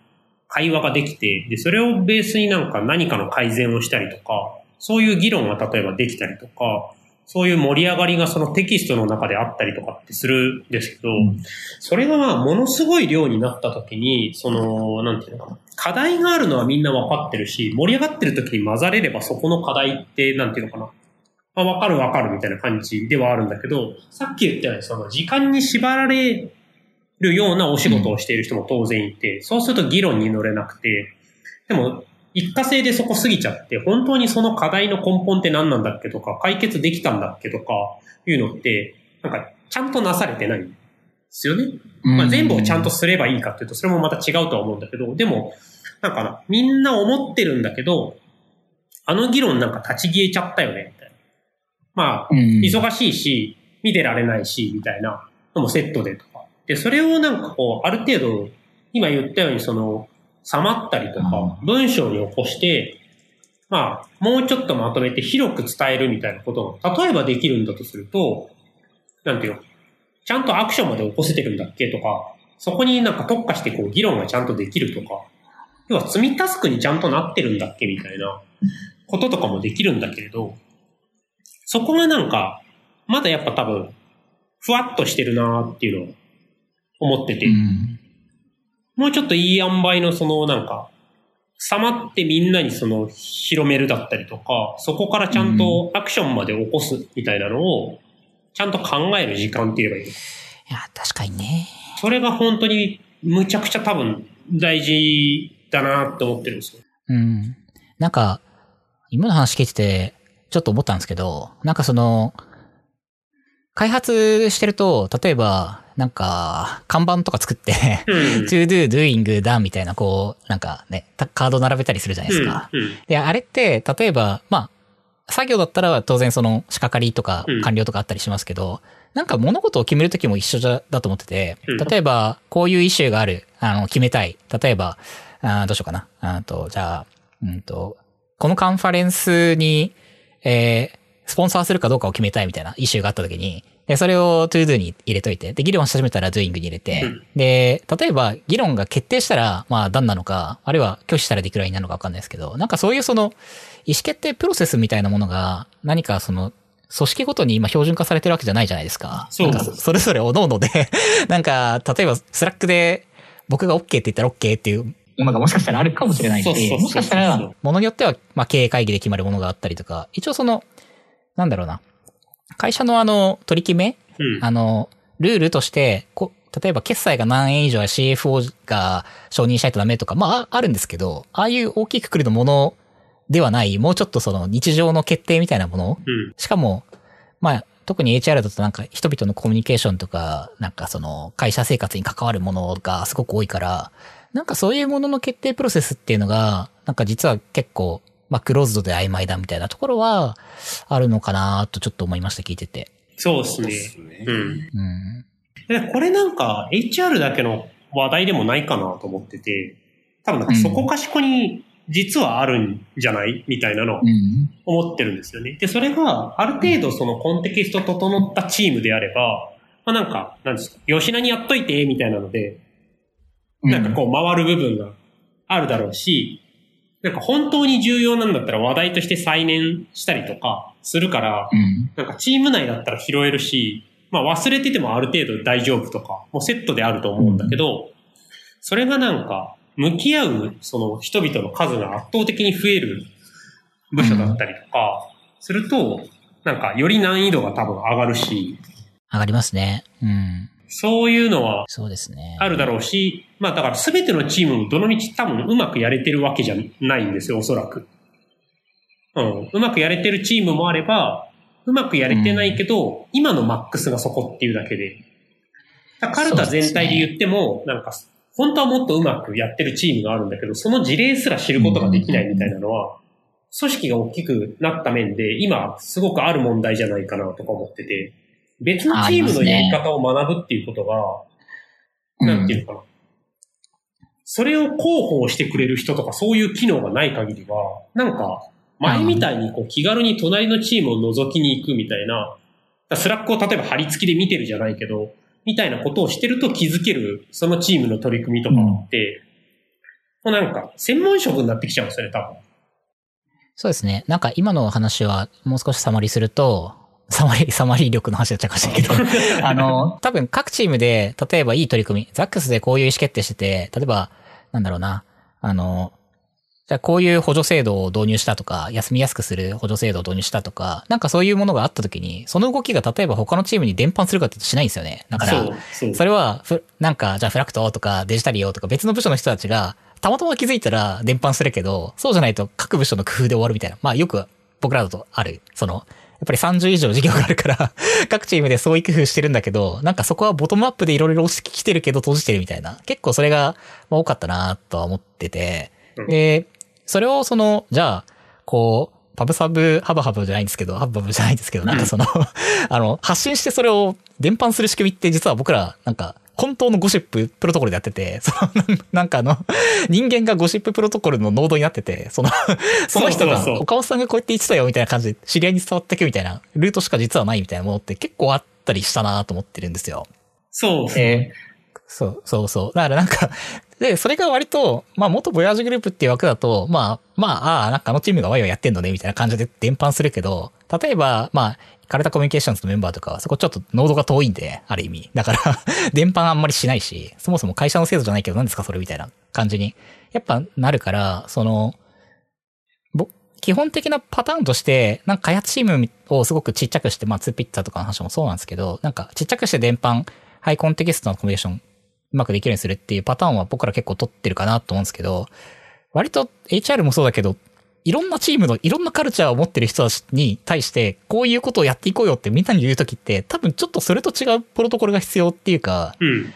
会話ができて、で、それをベースになんか何かの改善をしたりとか、そういう議論が例えばできたりとか、そういう盛り上がりがそのテキストの中であったりとかってするんですけど、んそれがまあものすごい量になった時に、その、なんていうのかな。課題があるのはみんな分かってるし、盛り上がってる時に混ざれればそこの課題って、なんていうのかな。まあ、分かる分かるみたいな感じではあるんだけど、さっき言ったようにその時間に縛られるようなお仕事をしている人も当然いて、そうすると議論に乗れなくて、でも、一過性でそこ過ぎちゃって、本当にその課題の根本って何なんだっけとか、解決できたんだっけとか、いうのって、なんか、ちゃんとなされてないんですよね。まあ、全部をちゃんとすればいいかっていうと、それもまた違うとは思うんだけど、でも、なんかな、みんな思ってるんだけど、あの議論なんか立ち消えちゃったよね、みたいな。まあ、うん、忙しいし、見てられないし、みたいなのもセットでとか。で、それをなんかこう、ある程度、今言ったようにその、収まったりとか、文章に起こして、まあ、もうちょっとまとめて広く伝えるみたいなことが、例えばできるんだとすると、なんていうの、ちゃんとアクションまで起こせてるんだっけとか、そこになんか特化してこう議論がちゃんとできるとか、要は積みタスクにちゃんとなってるんだっけみたいなこととかもできるんだけれど、そこがなんか、まだやっぱ多分、ふわっとしてるなーっていうのを思ってて、うん。もうちょっといい塩梅のそのなんか、収まってみんなにその広めるだったりとか、そこからちゃんとアクションまで起こすみたいなのを、ちゃんと考える時間って言えばいいのいや、確かにね。それが本当にむちゃくちゃ多分大事だなって思ってるんですよ。うん。なんか、今の話聞いてて、ちょっと思ったんですけど、なんかその、開発してると、例えば、なんか、看板とか作って、うん。to do, doing, done みたいな、こう、なんかね、たカード並べたりするじゃないですか。で、あれって、例えば、まあ、作業だったら当然その仕掛かりとかうん完了とかあったりしますけど、なんか物事を決めるときも一緒じゃだと思っててうん、例えば、こういうイシューがある、あの、決めたい。例えば、あーどうしようかな。あと、じゃあ、うんと、このカンファレンスに、えースポンサーするかどうかを決めたいみたいなイシューがあったときに、で、それを to do に入れといて、で、議論し始めたら doing に入れて、うんで、例えば議論が決定したら、まあ、done なのか、あるいは拒否したらディクラインなのかわかんないですけど、なんかそういうその、意思決定プロセスみたいなものが、何かその、組織ごとに今標準化されてるわけじゃないじゃないですか。そうなんかそれぞれ各々で、なんか、例えば、 Slack で、僕が OK って言ったら OK っていう今がもしかしたらあるかもしれないし、そうそうそうもしかしたら、ものによっては、まあ、経営会議で決まるものがあったりとか、一応その、なんだろうな。会社のあの、取り決めうん。あの、ルールとして、こ例えば決済が何円以上や CFO が承認しないとダメとか、まあ、ああるんですけど、ああいう大きいくくりのものではない、もうちょっとその日常の決定みたいなものうん。しかも、まあ、特に HR だとなんか人々のコミュニケーションとか、なんかその会社生活に関わるものがすごく多いから、なんかそういうものの決定プロセスっていうのが、なんか実は結構、まあクローズドで曖昧だみたいなところはあるのかなとちょっと思いました、聞いてて。そうですね。ですね。うん。うん。でこれなんか HR だけの話題でもないかなと思ってて、多分なんかそこかしこに実はあるんじゃないみたいなのをうん。思ってるんですよね。で、それがある程度そのコンテキスト整ったチームであれば、まあなんか、なんですか、吉田にやっといて、みたいなので、なんかこう回る部分があるだろうし、なんか本当に重要なんだったら話題として再燃したりとかするから、うん。なんかチーム内だったら拾えるし、まあ忘れててもある程度大丈夫とか、もうセットであると思うんだけど、それがなんか、向き合うその人々の数が圧倒的に増える部署だったりとか、すると、なんかより難易度が多分上がるし、上がりますね。うん。そういうのはそうですね。あるだろうし、まあだから全てのチームもどの道多分うまくやれてるわけじゃないんですよ、おそらく。うん。うまくやれてるチームもあれば、うまくやれてないけど、今のマックスがそこっていうだけで。カルタ全体で言っても、なんか、本当はもっとうまくやってるチームがあるんだけど、その事例すら知ることができないみたいなのは、組織が大きくなった面で、今、すごくある問題じゃないかなとか思ってて、別のチームのやり方を学ぶっていうことが、なんていうのかな。それを広報してくれる人とかそういう機能がない限りは、なんか、前みたいにこう気軽に隣のチームを覗きに行くみたいな、Slack を例えば貼り付きで見てるじゃないけど、みたいなことをしてると気づける、そのチームの取り組みとかって、もうなんか、専門職になってきちゃうんですよね、多分。そうですね。なんか今の話はもう少しサマリすると、サマリー、サマリー力の話になっちゃうかもしれないけど、あの、多分各チームで、例えばいい取り組み、ザックスでこういう意思決定してて、例えば、なんだろうな、あの、じゃあこういう補助制度を導入したとか、休みやすくする補助制度を導入したとか、なんかそういうものがあった時に、その動きが例えば他のチームに伝播するかってしないんですよね。だから、それは、ふなんか、じゃあフラクトとかデジタリオとか別の部署の人たちが、たまたま気づいたら伝播するけど、そうじゃないと各部署の工夫で終わるみたいな。まあよく僕らだとある。その、やっぱり30以上事業があるから、各チームでそういう工夫してるんだけど、なんかそこはボトムアップでいろいろ落ちてきてるけど閉じてるみたいな。結構それがまあ多かったなとは思ってて。うんで、それをその、じゃあ、こう、パブサブ、ハブハブじゃないんですけど、ハブハブじゃないんですけど、なんかその、あの、発信してそれを伝播する仕組みって実は僕ら、なんか、本当のゴシッププロトコルでやってて、その、なんかあの、人間がゴシッププロトコルのノードになってて、その、その人が、岡本さんがこうやって言ってたよみたいな感じで、知り合いに伝わってくみたいな、ルートしか実はないみたいなものって結構あったりしたなと思ってるんですよ。そう。えそう、そうそう。だからなんか、で、それが割と、まあ元ボヤージュグループっていう枠だと、まあ、まあ、ああ、なんかあのチームがワイワイやってんのね、みたいな感じで伝播するけど、例えば、まあ、カルタコミュニケーションズのメンバーとかは、そこちょっとノードが遠いんで、ある意味。だから、伝播あんまりしないし、そもそも会社の制度じゃないけど何ですかそれみたいな感じに、やっぱなるから、その、基本的なパターンとして、なんか開発チームをすごくちっちゃくして、まあ、2ピッツァとかの話もそうなんですけど、なんかちっちゃくして伝播、ハイコンテキストのコミュニケーションうまくできるようにするっていうパターンは僕ら結構取ってるかなと思うんですけど、割と HR もそうだけど、いろんなチームのいろんなカルチャーを持ってる人たちに対して、こういうことをやっていこうよってみんなに言うときって、多分ちょっとそれと違うプロトコルが必要っていうか、うん。っ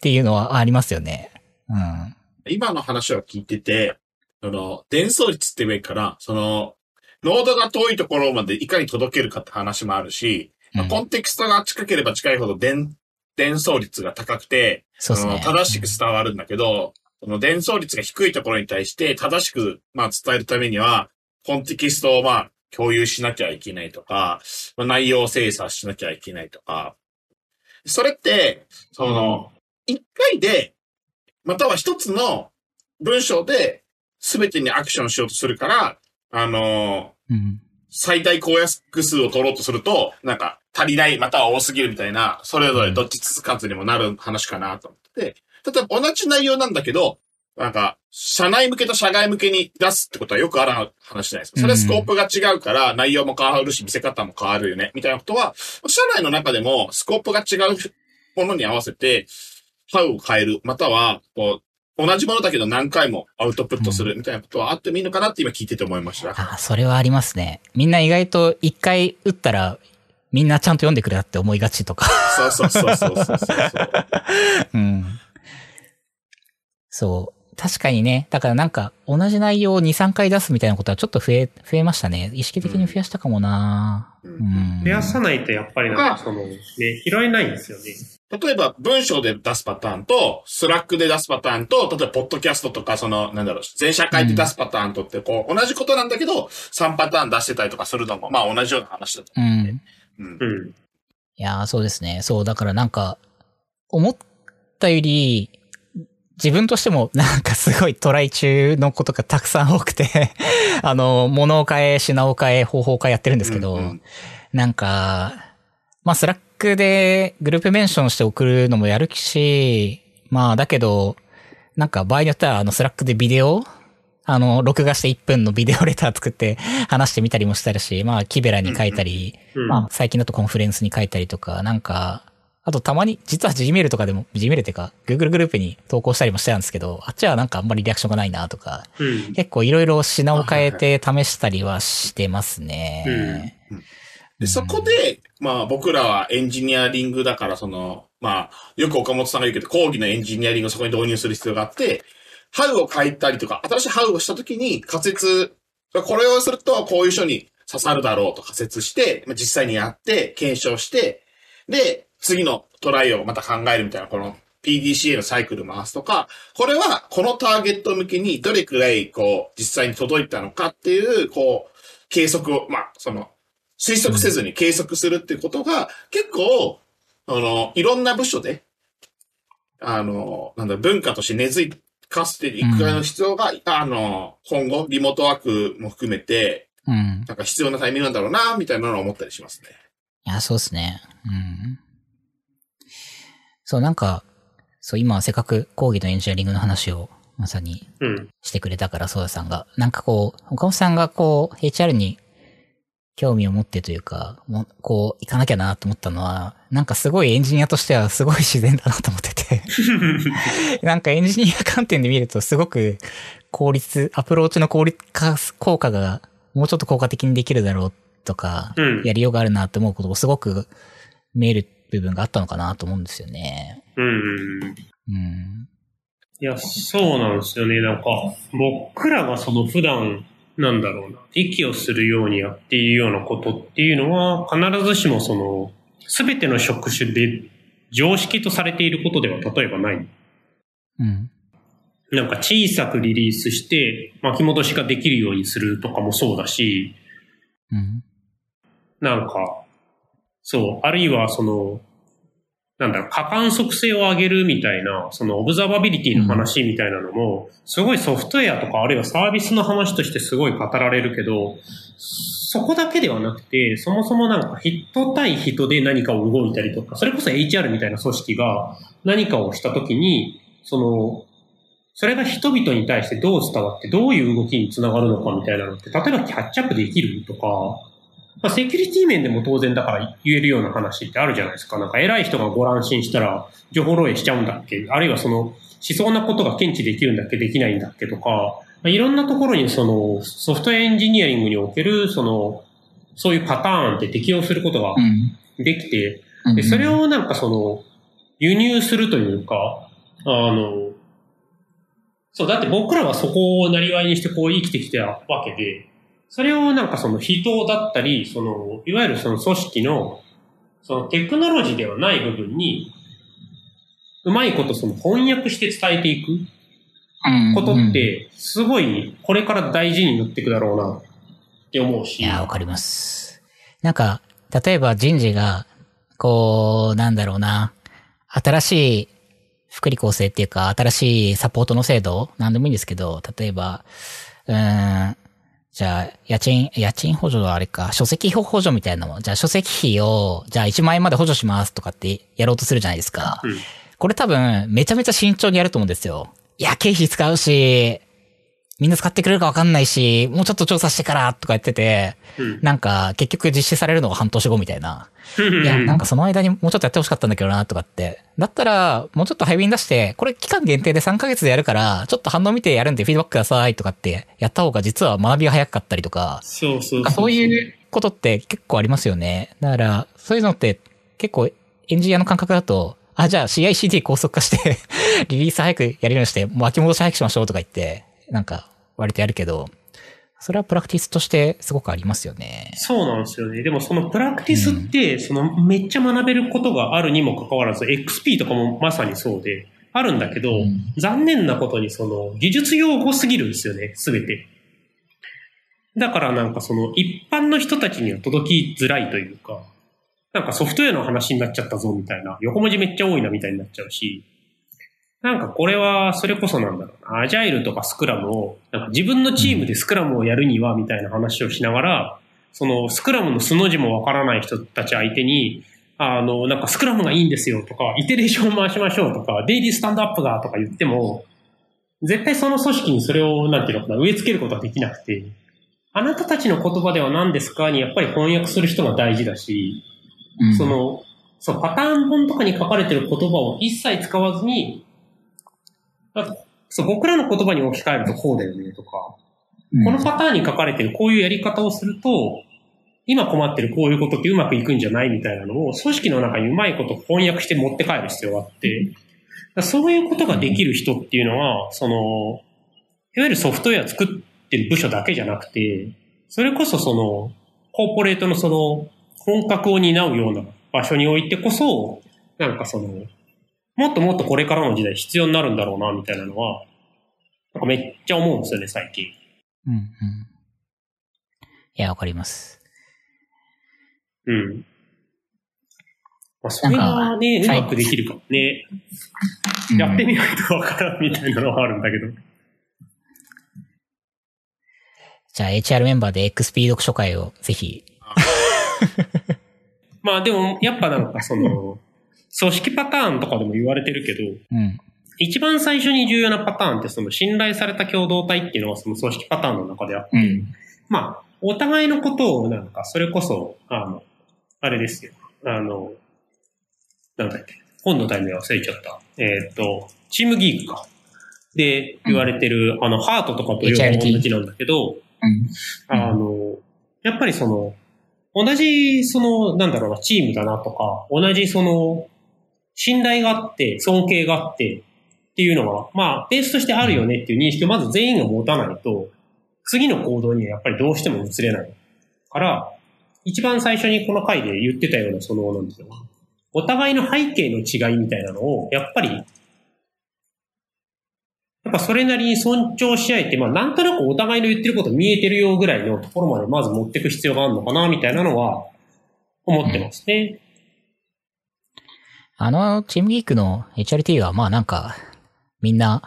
ていうのはありますよね。うん。今の話を聞いてて、その、伝送率って上から、その、ノードが遠いところまでいかに届けるかって話もあるし、まあコンテキストが近ければ近いほど伝、伝送率が高くて、そね。あの正しく伝わるんだけど、その伝送率が低いところに対して正しく、まあ、伝えるためには、コンテキストをまあ、共有しなきゃいけないとか、まあ、内容を精査しなきゃいけないとか、それって、その、一回で、または一つの文章で全てにアクションしようとするから、あのうん。最大公約数を取ろうとすると、なんか足りないまたは多すぎるみたいな、それぞれどっちつかずにもなる話かなと思ってて、例えば同じ内容なんだけど、なんか、社内向けと社外向けに出すってことはよくある話じゃないですか。それはスコープが違うから、内容も変わるし、見せ方も変わるよね、みたいなことは、社内の中でもスコープが違うものに合わせて、ハウを変える、または、こう、同じものだけど何回もアウトプットするみたいなことはあってもいいのかなって今聞いてて思いました。あ、それはありますね。みんな意外と一回打ったら、みんなちゃんと読んでくれたって思いがちとか。そうそうそうそうそうそう。うん。そう。確かにね。だからなんか、同じ内容を2、3回出すみたいなことはちょっと増え、増えましたね。意識的に増やしたかもな、ううんん。増やさないとやっぱりなんかその、ね、拾えないんですよね。例えば文章で出すパターンと、スラックで出すパターンと、例えばポッドキャストとか、その、なんだろう、全社会で出すパターンとって、こう、同じことなんだけど、3パターン出してたりとかするのも、まあ同じような話だと思うん。う。うんうん。いやー、そうですね。そう、だからなんか、思ったより、自分としてもなんかすごいトライ中のことがたくさん多くて、あの、物を変え、品を変え、方法を変えやってるんですけど、うんうんなんか、まあ、 Slack でグループメンションして送るのもやるし、まあ、だけど、なんか場合によっては、あの、 Slack でビデオあの、録画して1分のビデオレター作って 話してみたりもしたりし、まあ、 Kibela に書いたり、うん。まあ、最近だと Confluence に書いたりとか、なんか、あとたまに、実は Gmail とかでも、Gmail っていうか、Google グループに投稿したりもしてたんですけど、あっちはなんかあんまりリアクションがないなとか、うん。結構いろいろ品を変えて試したりはしてますね。で、そこで、まあ僕らはエンジニアリングだから、その、まあ、よく岡本さんが言うけど、講義のエンジニアリングをそこに導入する必要があって、ハウを書いたりとか、新しいハウをしたときに仮説、これをするとこういう人に刺さるだろうと仮説して、まあ実際にやって、検証して、で、次のトライをまた考えるみたいな、この PDCA のサイクル回すとか、これはこのターゲット向けにどれくらいこう、実際に届いたのかっていう、こう、計測を、まあ、その、推測せずに計測するっていうことが、結構、あの、いろんな部署で、あの、なんだ文化として根付かせていくの必要が、あの、今後、リモートワークも含めて、うん。なんか必要なタイミングなんだろうな、みたいなのは思ったりしますね。いや、そうですね。うん。そう、なんか、そう、今せっかく講義のエンジニアリングの話をまさにうん。してくれたから、ソーダさんが。なんかこう、岡本さんがこう、HR に興味を持ってというか、もうこう、行かなきゃなと思ったのは、なんかすごいエンジニアとしてはすごい自然だなと思ってて。なんかエンジニア観点で見るとすごく効率、アプローチの効率化、効果がもうちょっと効果的にできるだろうとか、うんやりようがあるなと思うことをすごく見える部分があったのかなと思うんですよね。うん。うん。いや、そうなんですよね。なんか、僕らがその普段、なんだろうな、息をするようにやっているようなことっていうのは、必ずしもその、すべての職種で常識とされていることでは例えばない。うん。なんか小さくリリースして巻き戻しができるようにするとかもそうだし、うん。なんか、そう、あるいはその、なんだろう、過観測性を上げるみたいな、そのオブザバビリティの話みたいなのも、すごいソフトウェアとかあるいはサービスの話としてすごい語られるけど、そこだけではなくて、そもそもなんか人対人で何かを動いたりとか、それこそ HR みたいな組織が何かをしたときに、その、それが人々に対してどう伝わってどういう動きにつながるのかみたいなのって、例えばキャッチアップできるとか、まあ、セキュリティ面でも当然だから言えるような話ってあるじゃないですか。なんか偉い人がご乱心したら情報漏洩しちゃうんだっけ？あるいはそのしそうなことが検知できるんだっけ？できないんだっけとか、まあ、いろんなところにそのソフトウェアエンジニアリングにおけるそのそういうパターンって適用することがうん。できて、うんで、それをなんかその、輸入するというか、あの、そう、だって僕らはそこをなりわいにしてこう生きてきたわけで、それをなんかその人だったり、その、いわゆるその組織の、そのテクノロジーではない部分に、うまいことその翻訳して伝えていくうんことっ、て、すごいこれから大事になっていくだろうなって思うし。いや、わかります。なんか、例えば人事が、こう、なんだろうな、新しい福利厚生っていうか、新しいサポートの制度なんでもいいんですけど、例えば、うーん、じゃあ、家賃、家賃補助はあれか、書籍補助みたいなのも、じゃあ書籍費を、じゃあ1万円まで補助しますとかってやろうとするじゃないですか。うんこれ多分、めちゃめちゃ慎重にやると思うんですよ。いや、経費使うし、みんな使ってくれるかわかんないし、もうちょっと調査してからとか言ってて、うんなんか結局実施されるのが半年後みたいな。いや、なんかその間にもうちょっとやってほしかったんだけどなとかって。だったら、もうちょっと早めに出して、これ期間限定で3ヶ月でやるから、ちょっと反応見てやるんでフィードバックくださいとかってやった方が実は学びが早かったりとか、そうそうそういうことって結構ありますよね。だから、そういうのって結構エンジニアの感覚だと、あ、じゃあ CICD 高速化して、リリース早くやるようにして、巻き戻し早くしましょうとか言って、なんか割とやるけど、それはプラクティスとしてすごくありますよね。そうなんですよね。でもそのプラクティスって、そのめっちゃ学べることがあるにもかかわらず、XP とかもまさにそうで、あるんだけど、うん残念なことにその技術用語すぎるんですよね、すべて。だからなんかその一般の人たちには届きづらいというか、なんかソフトウェアの話になっちゃったぞみたいな、横文字めっちゃ多いなみたいになっちゃうし、なんかこれはそれこそなんだろうな、アジャイルとかスクラムを、なんか自分のチームでスクラムをやるにはみたいな話をしながら、そのスクラムの素の字もわからない人たち相手に、あの、なんかスクラムがいいんですよとか、イテレーションを回しましょうとか、デイリースタンドアップがとか言っても、絶対その組織にそれを、なんていうのかな、植え付けることはできなくて、あなたたちの言葉では何ですかにやっぱり翻訳する人が大事だし、うん。そ、の、そう、パターン本とかに書かれてる言葉を一切使わずに、あそう、僕らの言葉に置き換えるとこうだよねとか、このパターンに書かれてるこういうやり方をすると、今困ってるこういうことってうまくいくんじゃないみたいなのを組織の中にうまいこと翻訳して持って帰る必要があって、そういうことができる人っていうのは、その、いわゆるソフトウェア作ってる部署だけじゃなくて、それこそその、コーポレートのその、本格を担うような場所においてこそ、なんかその、もっともっとこれからの時代必要になるんだろうな、みたいなのは、なんかめっちゃ思うんですよね、最近。うんうん。いや、わかります。うん。まあ、それがね、うまくできるかもね。うんやってみないとわからんみたいなのはあるんだけど。じゃあ HR メンバーで XP 読書会をぜひ。まあでも、やっぱなんかその、組織パターンとかでも言われてるけど、うん。一番最初に重要なパターンってその信頼された共同体っていうのがその組織パターンの中であって、うん。まあ、お互いのことをなんか、それこそ、あの、あれですよ。あの、なんだっけ。本のタイム忘れちゃった。えーっと、チームギークか。で言われてる、あの、ハートとかと両方同じなんだけど、うん。あの、やっぱりその、同じ、その、なんだろうな、チームだなとか、同じその、信頼があって、尊敬があって、っていうのが、まあ、ベースとしてあるよねっていう認識をまず全員が持たないと、次の行動にはやっぱりどうしても移れない。から、一番最初にこの回で言ってたような、その、なんですよ。お互いの背景の違いみたいなのを、やっぱり、やっぱそれなりに尊重し合えて、まあなんとなくお互いの言ってること見えてるよぐらいのところまでまず持っていく必要があるのかな、みたいなのは思ってますね。あの、チームギークの HRT は、まあなんか、みんな、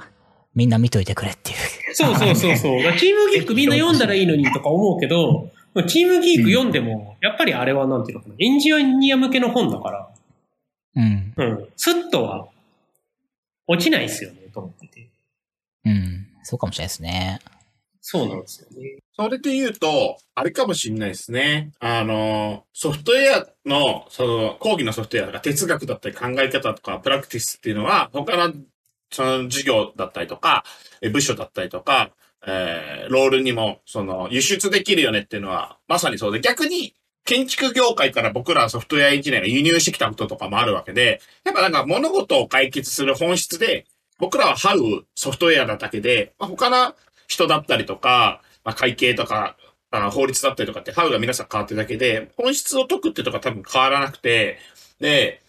みんな見といてくれっていう。そうそうそうそう。チームギークみんな読んだらいいのにとか思うけど、チームギーク読んでも、やっぱりあれはなんていうのかな、エンジニア向けの本だから、うん。うん、スッとは落ちないですよね、と思ってて。うん。そうかもしれないですね。そうなんですよね。それで言うと、あれかもしれないですね。あの、ソフトウェアの、その、講義のソフトウェアとか哲学だったり考え方とかプラクティスっていうのは、他の、その授業だったりとか、部署だったりとか、えーロールにも、その、輸出できるよねっていうのは、まさにそうで、逆に、建築業界から僕らソフトウェアエンジニアが輸入してきたこととかもあるわけで、やっぱなんか物事を解決する本質で、僕らは How ソフトウェアなだけで、まあ、他の人だったりとか、まあ、会計とか、あの法律だったりとかって How が皆さん変わってるだけで、本質を解くってとか多分変わらなくて、で、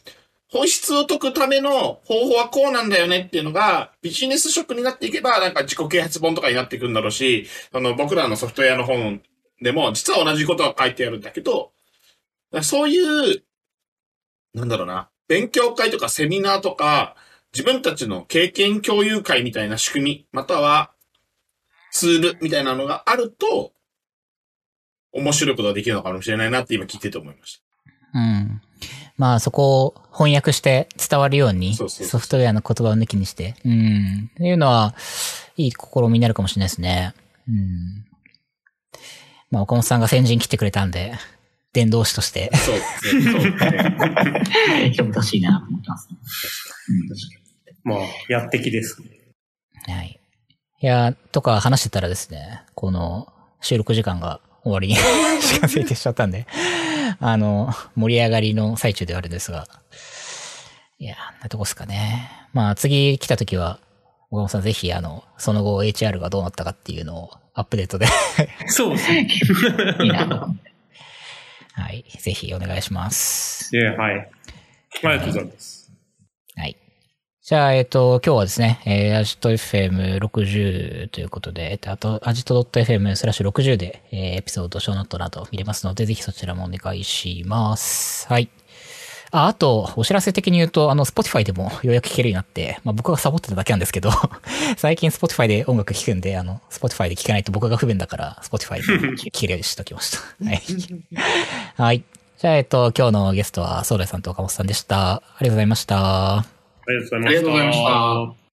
本質を解くための方法はこうなんだよねっていうのが、ビジネス職になっていけば、なんか自己啓発本とかになっていくんだろうし、あの、僕らのソフトウェアの本でも、実は同じことが書いてあるんだけど、そういう、なんだろうな、勉強会とかセミナーとか、自分たちの経験共有会みたいな仕組み、またはツールみたいなのがあると、面白いことができるのかもしれないなって今聞いてて思いましうん。まあそこを翻訳して伝わるように、そうそうソフトウェアの言葉を抜きにして、うん。っていうのは、いい試みになるかもしれないですね。うん。まあ岡本さんが先陣切ってくれたんで、伝道師としてた。そうですね。そう ですね。興味欲しいなと思ってますね。まあ、やってきですね。はい。いや、とか話してたらですね、この収録時間が終わりに 近づいてしちゃったんで、あの、盛り上がりの最中ではあるんですが、いや、なとこっすかね。まあ次来た時は、岡本さんぜひあの、その後 HR がどうなったかっていうのをアップデートで、そうですね。いい。はい、ぜひお願いします。で、はい。ありがとうございます。はい。じゃあ、えっ、と、今日はですね、えー、アジト FM60 ということで、えっと、あと、アジト .fm スラッシュ60で、えー、エピソード、ショーノットなど見れますので、ぜひそちらもお願いします。はい。あ、あと、お知らせ的に言うと、あの、Spotify でもようやく聴けるようになって、まあ僕がサボってただけなんですけど、最近 Spotify で音楽聴くんで、あの、Spotify で聴かないと僕が不便だから、Spotify で 聴けるようにしときました。はい。はい。じゃあ、えっと、今日のゲストは、ソーダイさんと岡本さんでした。ありがとうございました。ありがとうございました。